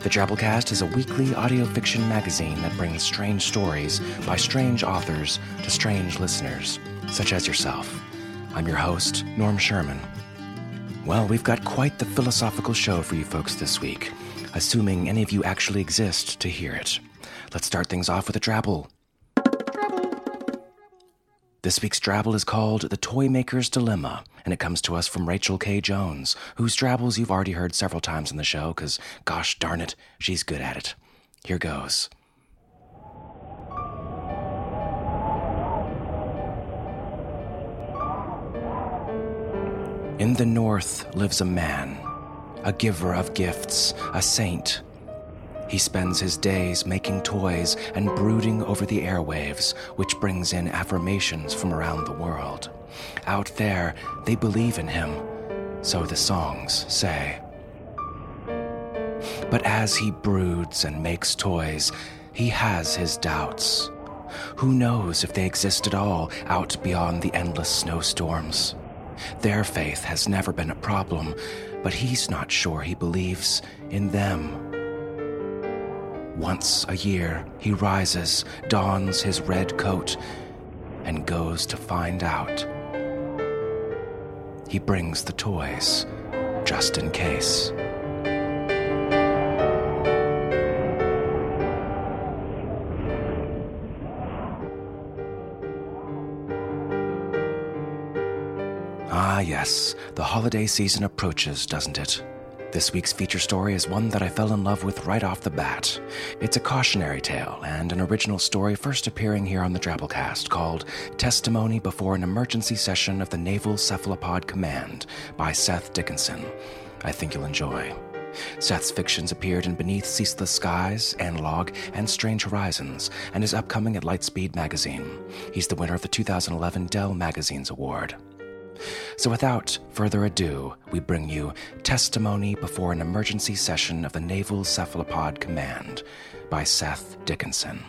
The Drabblecast is a weekly audio fiction magazine that brings strange stories by strange authors to strange listeners, such as yourself. I'm your host, Norm Sherman. Well, we've got quite the philosophical show for you folks this week, assuming any of you actually exist to hear it. Let's start things off with a drabble. This week's Drabble is called The Toy Maker's Dilemma, and it comes to us from Rachel K. Jones, whose Drabbles you've already heard several times in the show, because gosh darn it, she's good at it. Here goes. In the north lives a man, a giver of gifts, a saint. He spends his days making toys and brooding over the airwaves, which brings in affirmations from around the world. Out there, they believe in him, so the songs say. But as he broods and makes toys, he has his doubts. Who knows if they exist at all out beyond the endless snowstorms? Their faith has never been a problem, but he's not sure he believes in them. Once a year, he rises, dons his red coat, and goes to find out. He brings the toys, just in case. Ah, yes, the holiday season approaches, doesn't it? This week's feature story is one that I fell in love with right off the bat. It's a cautionary tale and an original story first appearing here on the Drabblecast called Testimony Before an Emergency Session of the Naval Cephalopod Command by Seth Dickinson. I think you'll enjoy. Seth's fictions appeared in Beneath Ceaseless Skies, Analog, and Strange Horizons, and is upcoming at Lightspeed Magazine. He's the winner of the 2011 Dell Magazine's Award. So, without further ado, we bring you Testimony Before an Emergency Session of the Naval Cephalopod Command by Seth Dickinson.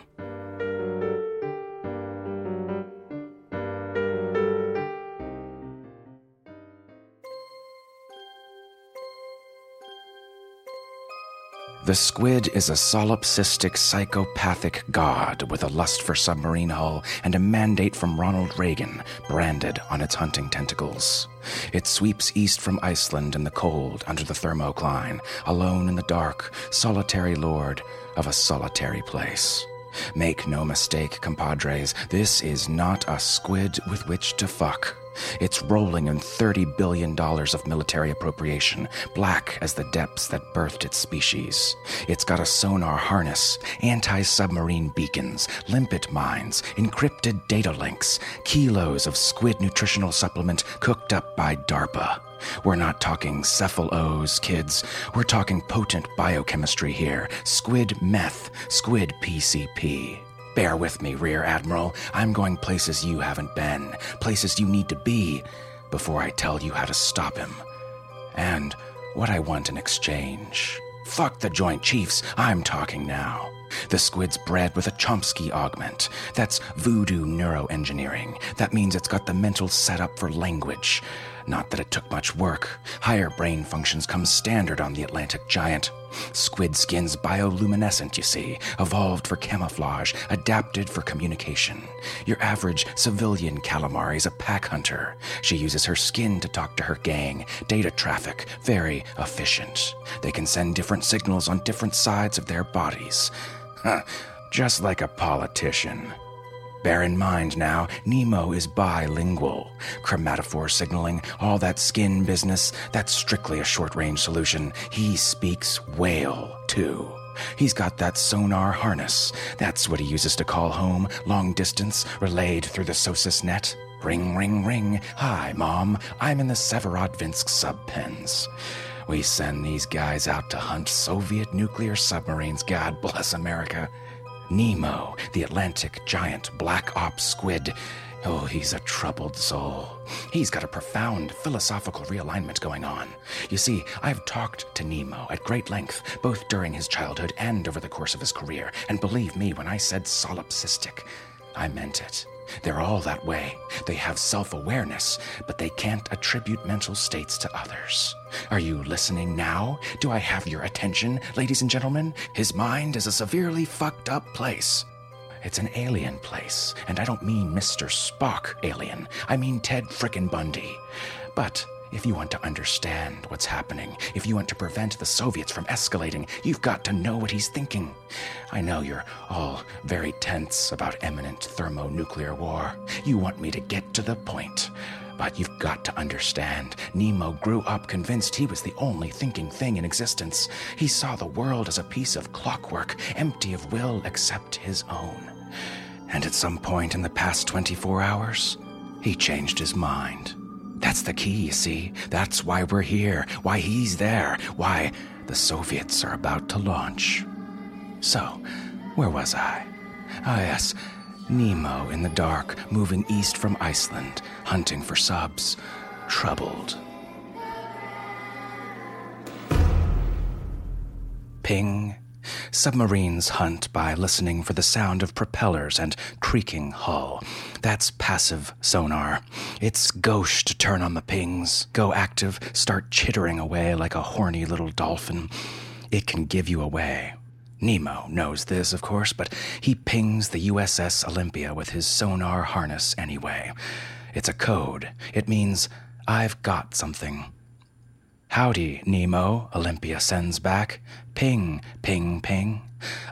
The squid is a solipsistic psychopathic god with a lust for submarine hull and a mandate from Ronald Reagan branded on its hunting tentacles. It sweeps east from Iceland in the cold under the thermocline, alone in the dark, solitary lord of a solitary place. Make no mistake, compadres, this is not a squid with which to fuck. It's rolling in $30 billion of military appropriation, black as the depths that birthed its species. It's got a sonar harness, anti submarine beacons, limpet mines, encrypted data links, kilos of squid nutritional supplement cooked up by DARPA. We're not talking cephal-O's, kids. We're talking potent biochemistry here. Squid meth, squid PCP. Bear with me, Rear Admiral. I'm going places you haven't been, places you need to be, before I tell you how to stop him. And what I want in exchange. Fuck the Joint Chiefs, I'm talking now. The squid's bred with a Chomsky augment. That's voodoo neuroengineering. That means it's got the mental setup for language. Not that it took much work. Higher brain functions come standard on the Atlantic giant. Squid skin's bioluminescent, you see, evolved for camouflage, adapted for communication. Your average civilian calamari is a pack hunter. She uses her skin to talk to her gang. Data traffic, very efficient. They can send different signals on different sides of their bodies. Huh, just like a politician. Bear in mind now, Nemo is bilingual. Chromatophore signaling, all that skin business, that's strictly a short range solution. He speaks whale, too. He's got that sonar harness. That's what he uses to call home, long distance, relayed through the SOSUS net. Ring, ring, ring. Hi, Mom. I'm in the Severodvinsk subpens. We send these guys out to hunt Soviet nuclear submarines. God bless America. Nemo, the Atlantic giant black ops squid. Oh, he's a troubled soul. He's got a profound philosophical realignment going on. You see, I've talked to Nemo at great length, both during his childhood and over the course of his career, and believe me when I said solipsistic, I meant it. They're all that way. They have self awareness, but they can't attribute mental states to others. Are you listening now? Do I have your attention, ladies and gentlemen? His mind is a severely fucked up place. It's an alien place, and I don't mean Mr. Spock alien. I mean Ted Frickin' Bundy. But if you want to understand what's happening, if you want to prevent the Soviets from escalating, you've got to know what he's thinking. I know you're all very tense about imminent thermonuclear war. You want me to get to the point. But you've got to understand, Nemo grew up convinced he was the only thinking thing in existence. He saw the world as a piece of clockwork, empty of will except his own. And at some point in the past 24 hours, he changed his mind. That's the key, you see. That's why we're here, why he's there, why the Soviets are about to launch. So, where was I? Ah, yes, Nemo in the dark, moving east from Iceland, hunting for subs, troubled. Ping, Submarines hunt by listening for the sound of propellers and creaking hull. That's passive sonar. It's gauche to turn on the pings, go active, start chittering away like a horny little dolphin. It can give you away. Nemo knows this, of course, but he pings the USS Olympia with his sonar harness anyway. It's a code. It means, I've got something. Howdy, Nemo, Olympia sends back. Ping, ping, ping.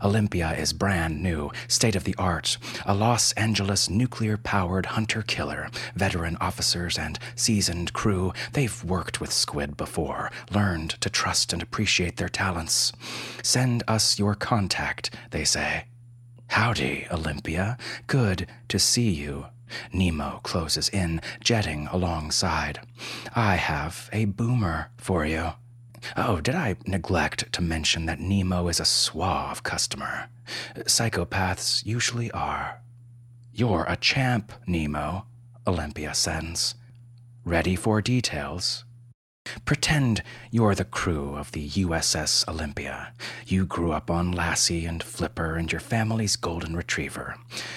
Olympia is brand new, state of the art, a Los Angeles nuclear powered hunter killer. Veteran officers and seasoned crew, they've worked with Squid before, learned to trust and appreciate their talents. Send us your contact, they say. Howdy, Olympia. Good to see you. Nemo closes in, jetting alongside. I have a boomer for you. Oh, did I neglect to mention that Nemo is a suave customer? Psychopaths usually are. You're a champ, Nemo, Olympia sends. Ready for details? Pretend you're the crew of the USS Olympia. You grew up on Lassie and Flipper and your family's golden retriever.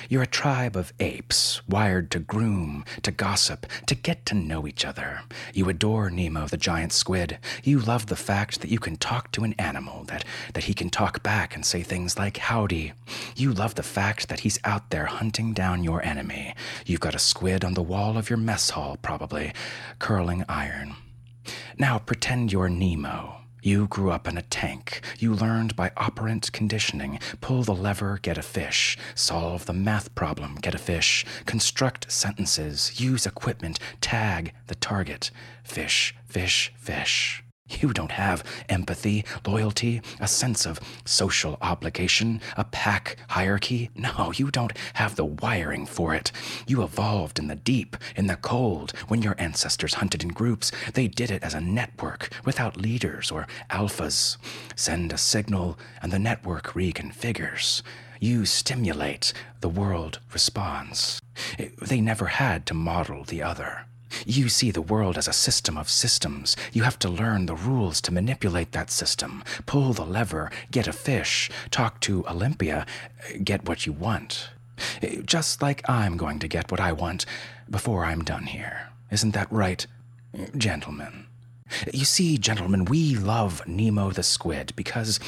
You're a tribe of apes, wired to groom, to gossip, to get to know each other. You adore Nemo the giant squid. You love the fact that you can talk to an animal, that, that he can talk back and say things like howdy. You love the fact that he's out there hunting down your enemy. You've got a squid on the wall of your mess hall, probably, curling iron. Now pretend you're Nemo. You grew up in a tank. You learned by operant conditioning pull the lever, get a fish, solve the math problem, get a fish, construct sentences, use equipment, tag the target. Fish, fish, fish. You don't have empathy, loyalty, a sense of social obligation, a pack hierarchy. No, you don't have the wiring for it. You evolved in the deep, in the cold. When your ancestors hunted in groups, they did it as a network without leaders or alphas. Send a signal, and the network reconfigures. You stimulate, the world responds. They never had to model the other. You see the world as a system of systems. You have to learn the rules to manipulate that system, pull the lever, get a fish, talk to Olympia, get what you want. Just like I'm going to get what I want before I'm done here. Isn't that right, gentlemen? You see, gentlemen, we love Nemo the squid because,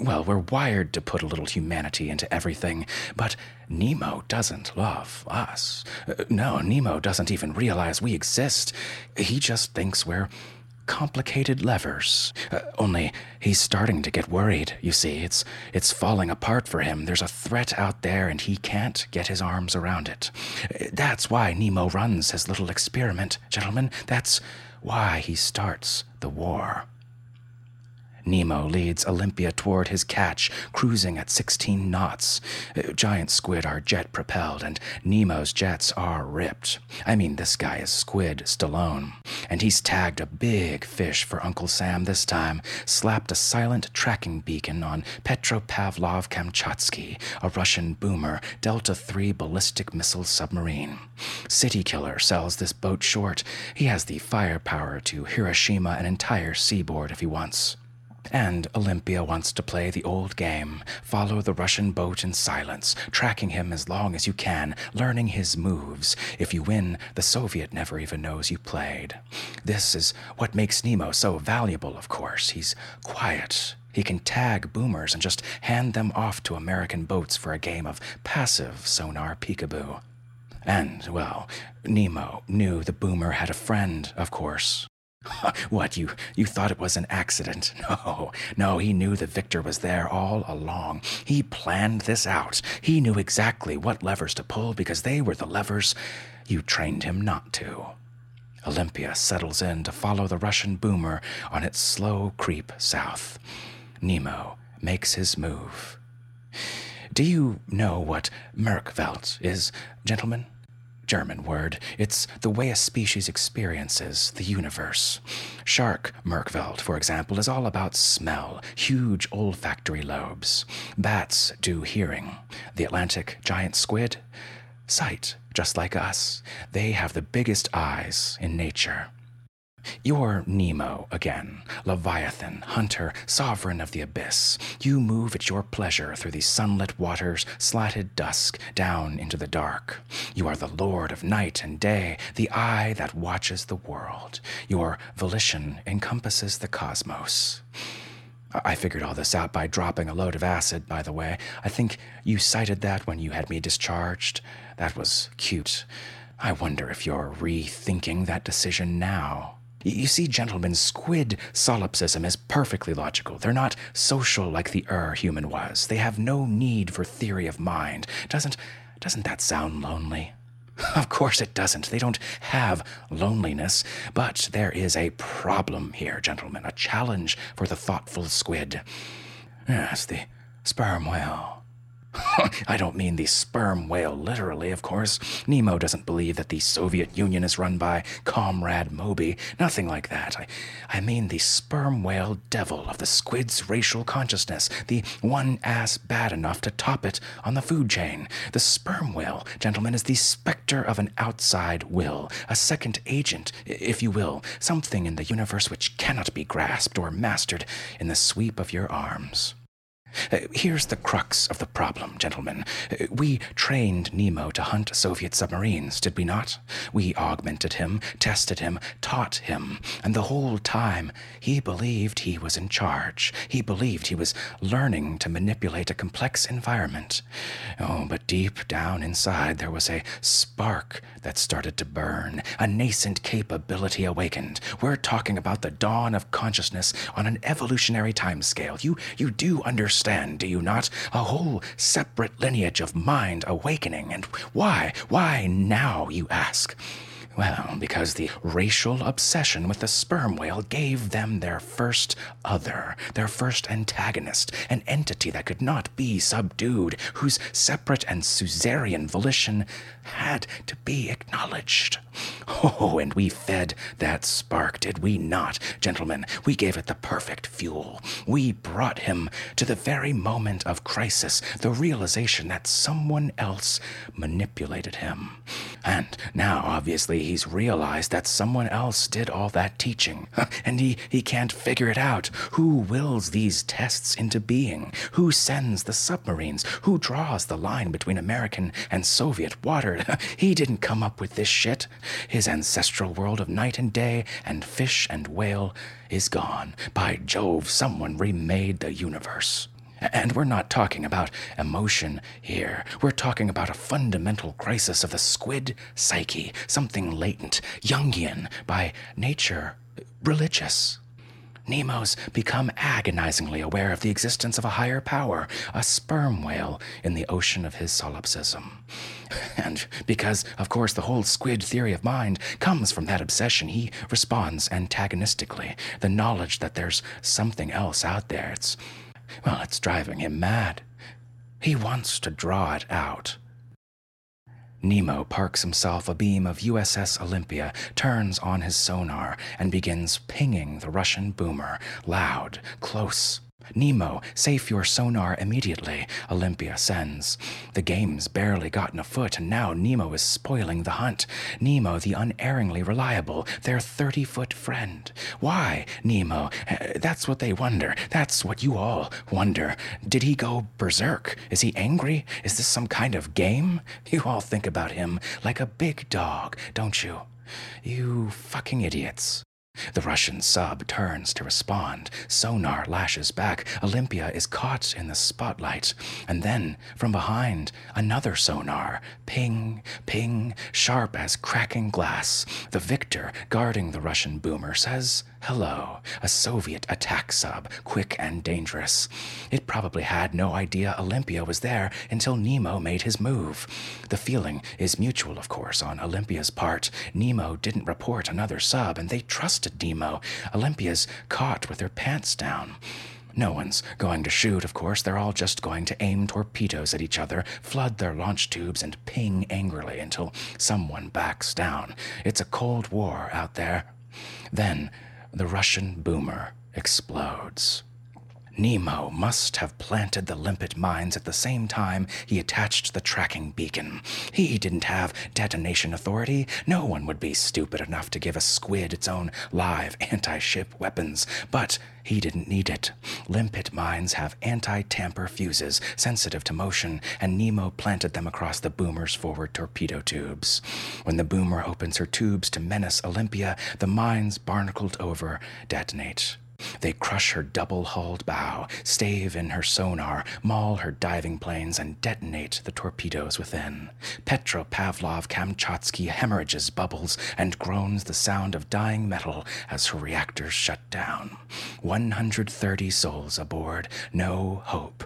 well, we're wired to put a little humanity into everything, but Nemo doesn't love us. No, Nemo doesn't even realize we exist. He just thinks we're complicated levers. Uh, only he's starting to get worried, you see. It's, it's falling apart for him. There's a threat out there, and he can't get his arms around it. Uh, that's why Nemo runs his little experiment, gentlemen. That's why he starts the war. Nemo leads Olympia toward his catch, cruising at 16 knots. Uh, giant squid are jet propelled, and Nemo's jets are ripped. I mean, this guy is Squid Stallone. And he's tagged a big fish for Uncle Sam this time, slapped a silent tracking beacon on Petropavlov Kamchatsky, a Russian boomer Delta III ballistic missile submarine. City Killer sells this boat short. He has the firepower to Hiroshima an entire seaboard if he wants. And Olympia wants to play the old game follow the Russian boat in silence, tracking him as long as you can, learning his moves. If you win, the Soviet never even knows you played. This is what makes Nemo so valuable, of course. He's quiet. He can tag boomers and just hand them off to American boats for a game of passive sonar peekaboo. And, well, Nemo knew the boomer had a friend, of course. what, you, you thought it was an accident? No, no, he knew the victor was there all along. He planned this out. He knew exactly what levers to pull because they were the levers you trained him not to. Olympia settles in to follow the Russian boomer on its slow creep south. Nemo makes his move. Do you know what Merkwelt is, gentlemen? German word. It's the way a species experiences the universe. Shark Merkwelt, for example, is all about smell, huge olfactory lobes. Bats do hearing. The Atlantic giant squid, sight, just like us. They have the biggest eyes in nature. You're Nemo again, Leviathan, hunter, sovereign of the abyss. You move at your pleasure through the sunlit waters, slatted dusk, down into the dark. You are the lord of night and day, the eye that watches the world. Your volition encompasses the cosmos. I figured all this out by dropping a load of acid, by the way. I think you cited that when you had me discharged. That was cute. I wonder if you're rethinking that decision now. You see, gentlemen, squid solipsism is perfectly logical. They're not social like the Ur human was. They have no need for theory of mind. Doesn't doesn't that sound lonely? Of course it doesn't. They don't have loneliness. But there is a problem here, gentlemen, a challenge for the thoughtful squid. Yes, the sperm whale. I don't mean the sperm whale literally, of course. Nemo doesn't believe that the Soviet Union is run by Comrade Moby. Nothing like that. I, I mean the sperm whale devil of the squid's racial consciousness, the one ass bad enough to top it on the food chain. The sperm whale, gentlemen, is the specter of an outside will, a second agent, if you will, something in the universe which cannot be grasped or mastered in the sweep of your arms. Uh, here's the crux of the problem, gentlemen. Uh, we trained Nemo to hunt Soviet submarines, did we not? We augmented him, tested him, taught him, and the whole time he believed he was in charge. He believed he was learning to manipulate a complex environment. Oh, but deep down inside there was a spark that started to burn, a nascent capability awakened. We're talking about the dawn of consciousness on an evolutionary timescale. You you do understand understand, do you not? A whole separate lineage of mind awakening. And why? Why now, you ask? Well, because the racial obsession with the sperm whale gave them their first other, their first antagonist, an entity that could not be subdued, whose separate and suzerain volition had to be acknowledged. Oh, and we fed that spark, did we not, gentlemen? We gave it the perfect fuel. We brought him to the very moment of crisis, the realization that someone else manipulated him. And now, obviously, he's realized that someone else did all that teaching, and he, he can't figure it out. Who wills these tests into being? Who sends the submarines? Who draws the line between American and Soviet water? he didn't come up with this shit. His ancestral world of night and day and fish and whale is gone. By Jove, someone remade the universe. And we're not talking about emotion here. We're talking about a fundamental crisis of the squid psyche, something latent, Jungian by nature religious. Nemo's become agonizingly aware of the existence of a higher power, a sperm whale, in the ocean of his solipsism. And because, of course, the whole squid theory of mind comes from that obsession, he responds antagonistically. The knowledge that there's something else out there, it's, well, it's driving him mad. He wants to draw it out. Nemo parks himself abeam of USS Olympia, turns on his sonar, and begins pinging the Russian boomer, loud, close, Nemo, safe your sonar immediately, Olympia sends. The game's barely gotten afoot, and now Nemo is spoiling the hunt. Nemo, the unerringly reliable, their 30 foot friend. Why, Nemo? Uh, that's what they wonder. That's what you all wonder. Did he go berserk? Is he angry? Is this some kind of game? You all think about him like a big dog, don't you? You fucking idiots. The Russian sub turns to respond. Sonar lashes back. Olympia is caught in the spotlight. And then, from behind, another sonar. Ping, ping, sharp as cracking glass. The victor, guarding the Russian boomer, says, Hello, a Soviet attack sub, quick and dangerous. It probably had no idea Olympia was there until Nemo made his move. The feeling is mutual, of course, on Olympia's part. Nemo didn't report another sub, and they trusted Nemo. Olympia's caught with her pants down. No one's going to shoot, of course. They're all just going to aim torpedoes at each other, flood their launch tubes, and ping angrily until someone backs down. It's a Cold War out there. Then the Russian boomer explodes. Nemo must have planted the limpet mines at the same time he attached the tracking beacon. He didn't have detonation authority. No one would be stupid enough to give a squid its own live anti ship weapons. But he didn't need it. Limpet mines have anti tamper fuses, sensitive to motion, and Nemo planted them across the boomer's forward torpedo tubes. When the boomer opens her tubes to menace Olympia, the mines barnacled over detonate. They crush her double hulled bow, stave in her sonar, maul her diving planes, and detonate the torpedoes within. Petropavlov Kamchatsky hemorrhages bubbles and groans the sound of dying metal as her reactors shut down. 130 souls aboard, no hope.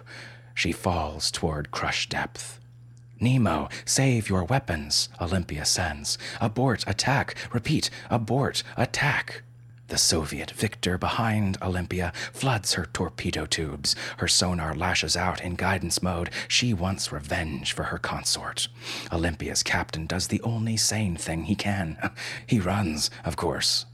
She falls toward crush depth. Nemo, save your weapons, Olympia sends. Abort attack. Repeat, abort attack. The Soviet victor behind Olympia floods her torpedo tubes. Her sonar lashes out in guidance mode. She wants revenge for her consort. Olympia's captain does the only sane thing he can. He runs, of course.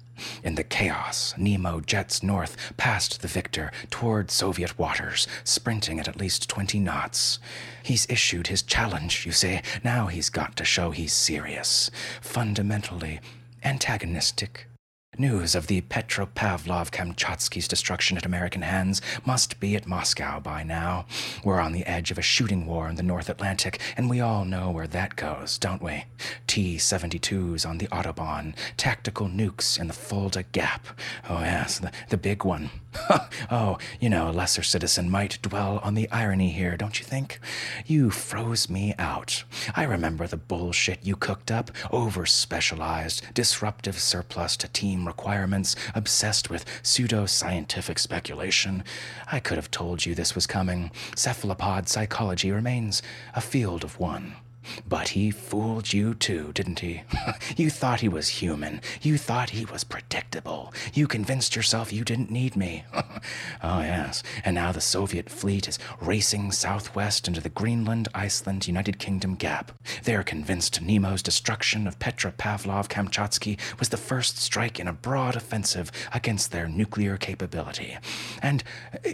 In the chaos, Nemo jets north past the victor toward Soviet waters, sprinting at at least 20 knots. He's issued his challenge, you see. Now he's got to show he's serious, fundamentally antagonistic, News of the Petropavlov Kamchatsky's destruction at American hands must be at Moscow by now. We're on the edge of a shooting war in the North Atlantic, and we all know where that goes, don't we? T 72s on the Autobahn, tactical nukes in the Fulda Gap. Oh, yes, the, the big one. oh, you know, a lesser citizen might dwell on the irony here, don't you think? You froze me out. I remember the bullshit you cooked up, over specialized, disruptive surplus to team requirements, obsessed with pseudo scientific speculation. I could have told you this was coming. Cephalopod psychology remains a field of one. But he fooled you too, didn't he? you thought he was human. You thought he was predictable. You convinced yourself you didn't need me. oh, yes. And now the Soviet fleet is racing southwest into the Greenland Iceland United Kingdom gap. They're convinced Nemo's destruction of Petropavlov Kamchatsky was the first strike in a broad offensive against their nuclear capability. And,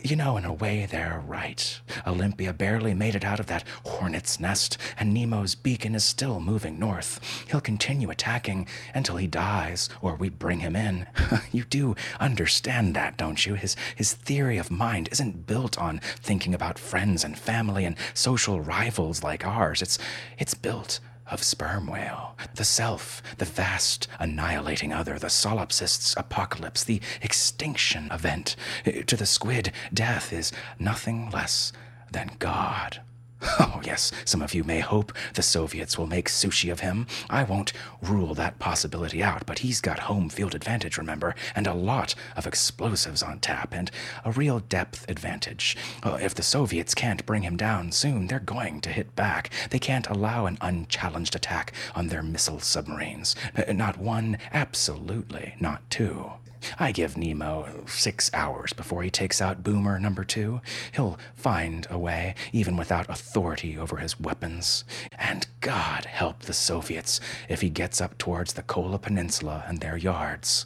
you know, in a way, they're right. Olympia barely made it out of that hornet's nest, and Nemo Nemo's beacon is still moving north. He'll continue attacking until he dies or we bring him in. you do understand that, don't you? His, his theory of mind isn't built on thinking about friends and family and social rivals like ours. It's, it's built of sperm whale, the self, the vast annihilating other, the solipsist's apocalypse, the extinction event. To the squid, death is nothing less than God. Oh, yes, some of you may hope the Soviets will make sushi of him. I won't rule that possibility out, but he's got home field advantage, remember, and a lot of explosives on tap, and a real depth advantage. Uh, if the Soviets can't bring him down soon, they're going to hit back. They can't allow an unchallenged attack on their missile submarines. Uh, not one, absolutely not two. I give Nemo six hours before he takes out Boomer number two. He'll find a way, even without authority over his weapons. And God help the Soviets if he gets up towards the Kola Peninsula and their yards.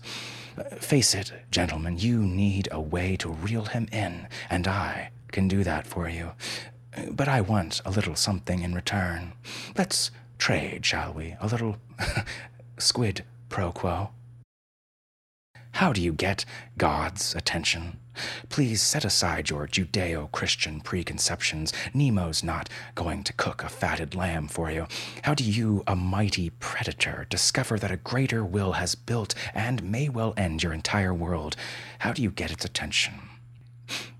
Face it, gentlemen, you need a way to reel him in, and I can do that for you. But I want a little something in return. Let's trade, shall we? A little squid pro quo. How do you get God's attention? Please set aside your Judeo Christian preconceptions. Nemo's not going to cook a fatted lamb for you. How do you, a mighty predator, discover that a greater will has built and may well end your entire world? How do you get its attention?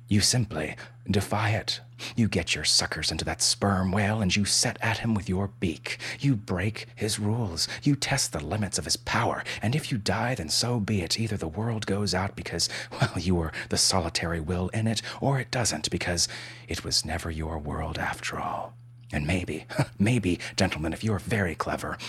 You simply defy it. You get your suckers into that sperm whale and you set at him with your beak. You break his rules. You test the limits of his power. And if you die, then so be it. Either the world goes out because, well, you were the solitary will in it, or it doesn't because it was never your world after all. And maybe, maybe, gentlemen, if you're very clever,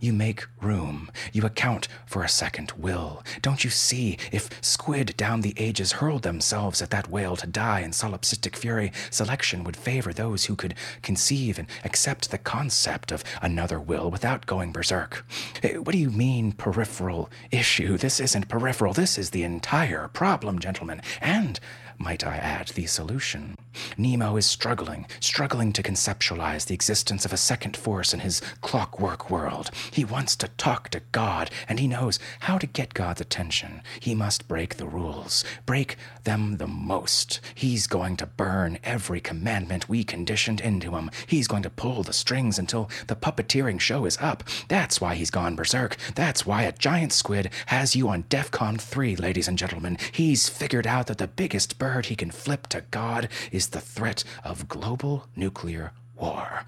you make room. You account for a second will. Don't you see? If squid down the ages hurled themselves at that whale to die in solipsistic fury, selection would favor those who could conceive and accept the concept of another will without going berserk. Eh, what do you mean, peripheral issue? This isn't peripheral. This is the entire problem, gentlemen. And might I add, the solution. Nemo is struggling, struggling to conceptualize the existence of a second force in his clockwork world. He wants to talk to God, and he knows how to get God's attention. He must break the rules, break them the most. He's going to burn every commandment we conditioned into him. He's going to pull the strings until the puppeteering show is up. That's why he's gone berserk. That's why a giant squid has you on DEFCON 3, ladies and gentlemen. He's figured out that the biggest bird he can flip to God is the threat of global nuclear war.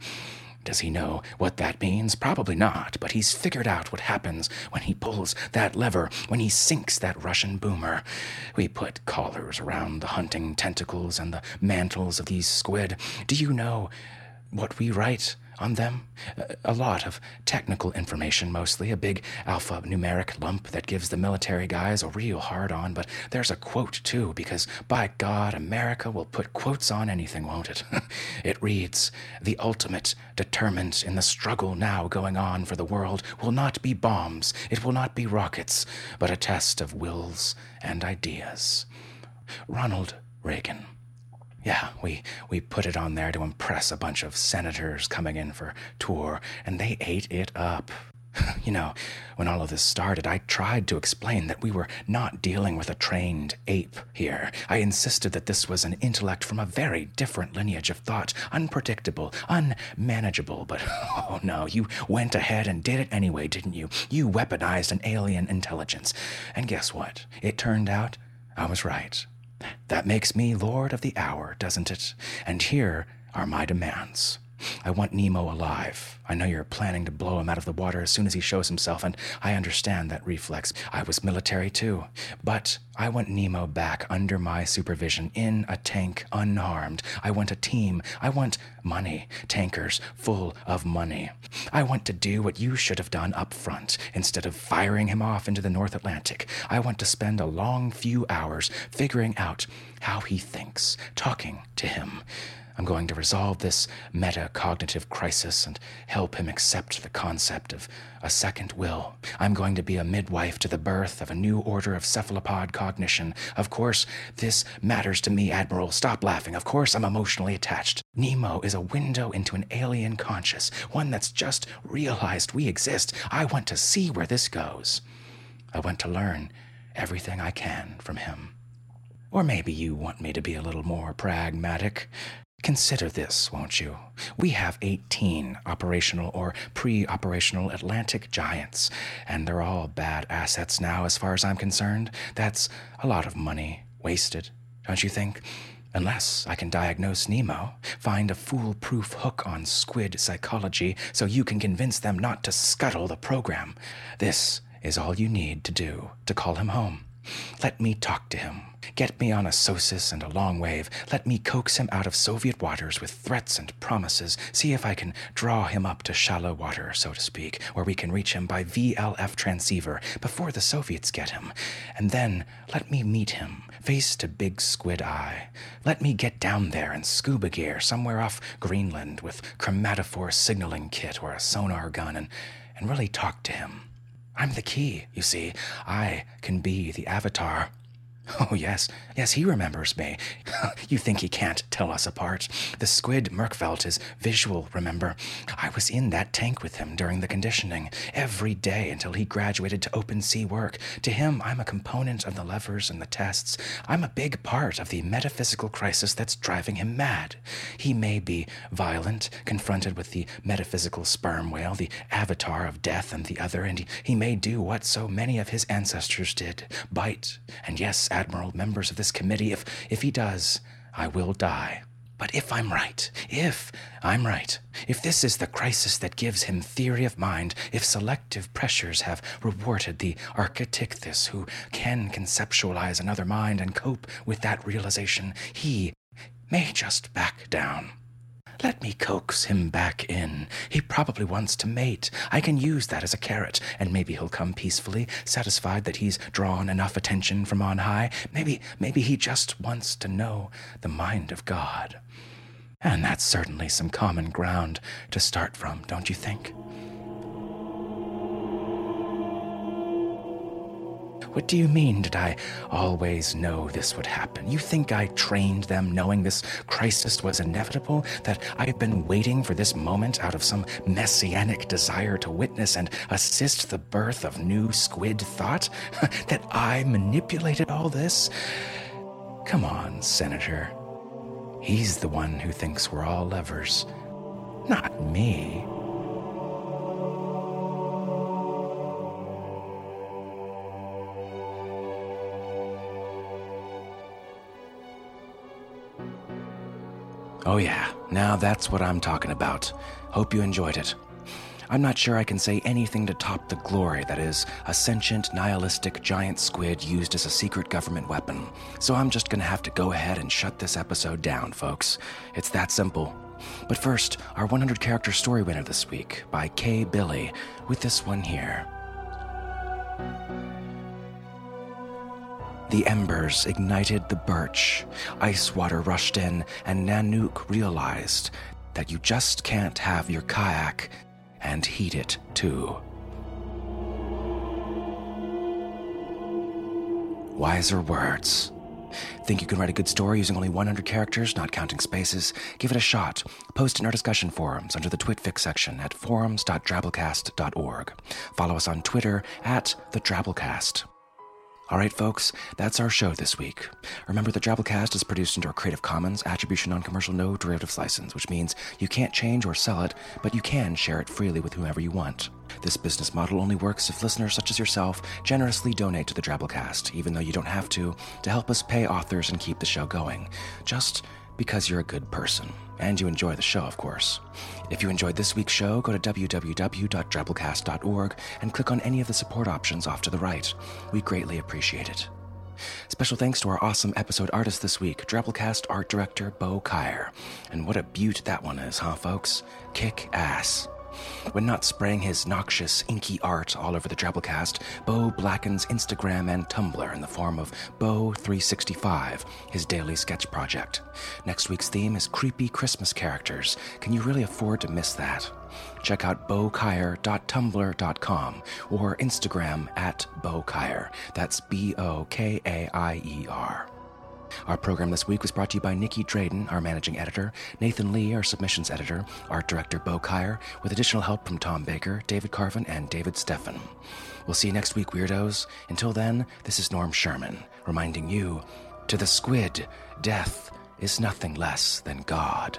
Does he know what that means? Probably not, but he's figured out what happens when he pulls that lever, when he sinks that Russian boomer. We put collars around the hunting tentacles and the mantles of these squid. Do you know what we write on them. Uh, a lot of technical information, mostly, a big alphanumeric lump that gives the military guys a real hard on, but there's a quote too, because by God, America will put quotes on anything, won't it? it reads The ultimate determinant in the struggle now going on for the world will not be bombs, it will not be rockets, but a test of wills and ideas. Ronald Reagan. Yeah, we, we put it on there to impress a bunch of senators coming in for tour, and they ate it up. You know, when all of this started, I tried to explain that we were not dealing with a trained ape here. I insisted that this was an intellect from a very different lineage of thought, unpredictable, unmanageable. But oh no, you went ahead and did it anyway, didn't you? You weaponized an alien intelligence. And guess what? It turned out I was right. That makes me lord of the hour, doesn't it? And here are my demands. I want Nemo alive. I know you're planning to blow him out of the water as soon as he shows himself, and I understand that reflex. I was military too. But I want Nemo back under my supervision in a tank unharmed. I want a team. I want money. Tankers full of money. I want to do what you should have done up front instead of firing him off into the North Atlantic. I want to spend a long few hours figuring out how he thinks, talking to him. I'm going to resolve this metacognitive crisis and help him accept the concept of a second will. I'm going to be a midwife to the birth of a new order of cephalopod cognition. Of course, this matters to me, Admiral. Stop laughing. Of course, I'm emotionally attached. Nemo is a window into an alien conscious, one that's just realized we exist. I want to see where this goes. I want to learn everything I can from him. Or maybe you want me to be a little more pragmatic. Consider this, won't you? We have 18 operational or pre operational Atlantic giants, and they're all bad assets now, as far as I'm concerned. That's a lot of money wasted, don't you think? Unless I can diagnose Nemo, find a foolproof hook on squid psychology so you can convince them not to scuttle the program. This is all you need to do to call him home. Let me talk to him. Get me on a SOSUS and a long wave. Let me coax him out of Soviet waters with threats and promises. See if I can draw him up to shallow water, so to speak, where we can reach him by VLF transceiver before the Soviets get him. And then let me meet him, face to Big Squid Eye. Let me get down there in scuba gear somewhere off Greenland with chromatophore signaling kit or a sonar gun and, and really talk to him. I'm the key, you see. I can be the avatar. Oh, yes, yes, he remembers me. you think he can't tell us apart? The squid Merkwelt is visual, remember? I was in that tank with him during the conditioning, every day until he graduated to open sea work. To him, I'm a component of the levers and the tests. I'm a big part of the metaphysical crisis that's driving him mad. He may be violent, confronted with the metaphysical sperm whale, the avatar of death and the other, and he, he may do what so many of his ancestors did bite, and yes, Admiral, members of this committee, if, if he does, I will die. But if I'm right, if I'm right, if this is the crisis that gives him theory of mind, if selective pressures have rewarded the Architeuthis who can conceptualize another mind and cope with that realization, he may just back down. Let me coax him back in. He probably wants to mate. I can use that as a carrot, and maybe he'll come peacefully, satisfied that he's drawn enough attention from on high. Maybe, maybe he just wants to know the mind of God. And that's certainly some common ground to start from, don't you think? What do you mean, did I always know this would happen? You think I trained them knowing this crisis was inevitable? That I've been waiting for this moment out of some messianic desire to witness and assist the birth of new squid thought? that I manipulated all this? Come on, Senator. He's the one who thinks we're all levers, not me. Oh, yeah, now that's what I'm talking about. Hope you enjoyed it. I'm not sure I can say anything to top the glory that is a sentient, nihilistic giant squid used as a secret government weapon. So I'm just gonna have to go ahead and shut this episode down, folks. It's that simple. But first, our 100 character story winner this week by K. Billy, with this one here. The embers ignited the birch. Ice water rushed in, and Nanook realized that you just can't have your kayak and heat it too. Wiser words. Think you can write a good story using only 100 characters, not counting spaces? Give it a shot. Post in our discussion forums under the TwitFics section at forums.drabblecast.org. Follow us on Twitter at the Drabblecast. All right, folks, that's our show this week. Remember, the Drabblecast is produced under a Creative Commons Attribution Non Commercial No Derivatives license, which means you can't change or sell it, but you can share it freely with whomever you want. This business model only works if listeners such as yourself generously donate to the Drabblecast, even though you don't have to, to help us pay authors and keep the show going. Just because you're a good person. And you enjoy the show, of course. If you enjoyed this week's show, go to www.drabblecast.org and click on any of the support options off to the right. We greatly appreciate it. Special thanks to our awesome episode artist this week, Drabblecast art director Bo Kaier. And what a beaut that one is, huh, folks? Kick ass. When not spraying his noxious, inky art all over the Drabblecast, Bo blackens Instagram and Tumblr in the form of Bo365, his daily sketch project. Next week's theme is creepy Christmas characters. Can you really afford to miss that? Check out bokaier.tumblr.com or Instagram at bokaier. That's B O K A I E R. Our program this week was brought to you by Nicky Drayden, our managing editor, Nathan Lee, our submissions editor, art director Bo Kaier, with additional help from Tom Baker, David Carvin, and David Steffen. We'll see you next week, weirdos. Until then, this is Norm Sherman, reminding you to the squid, death is nothing less than God.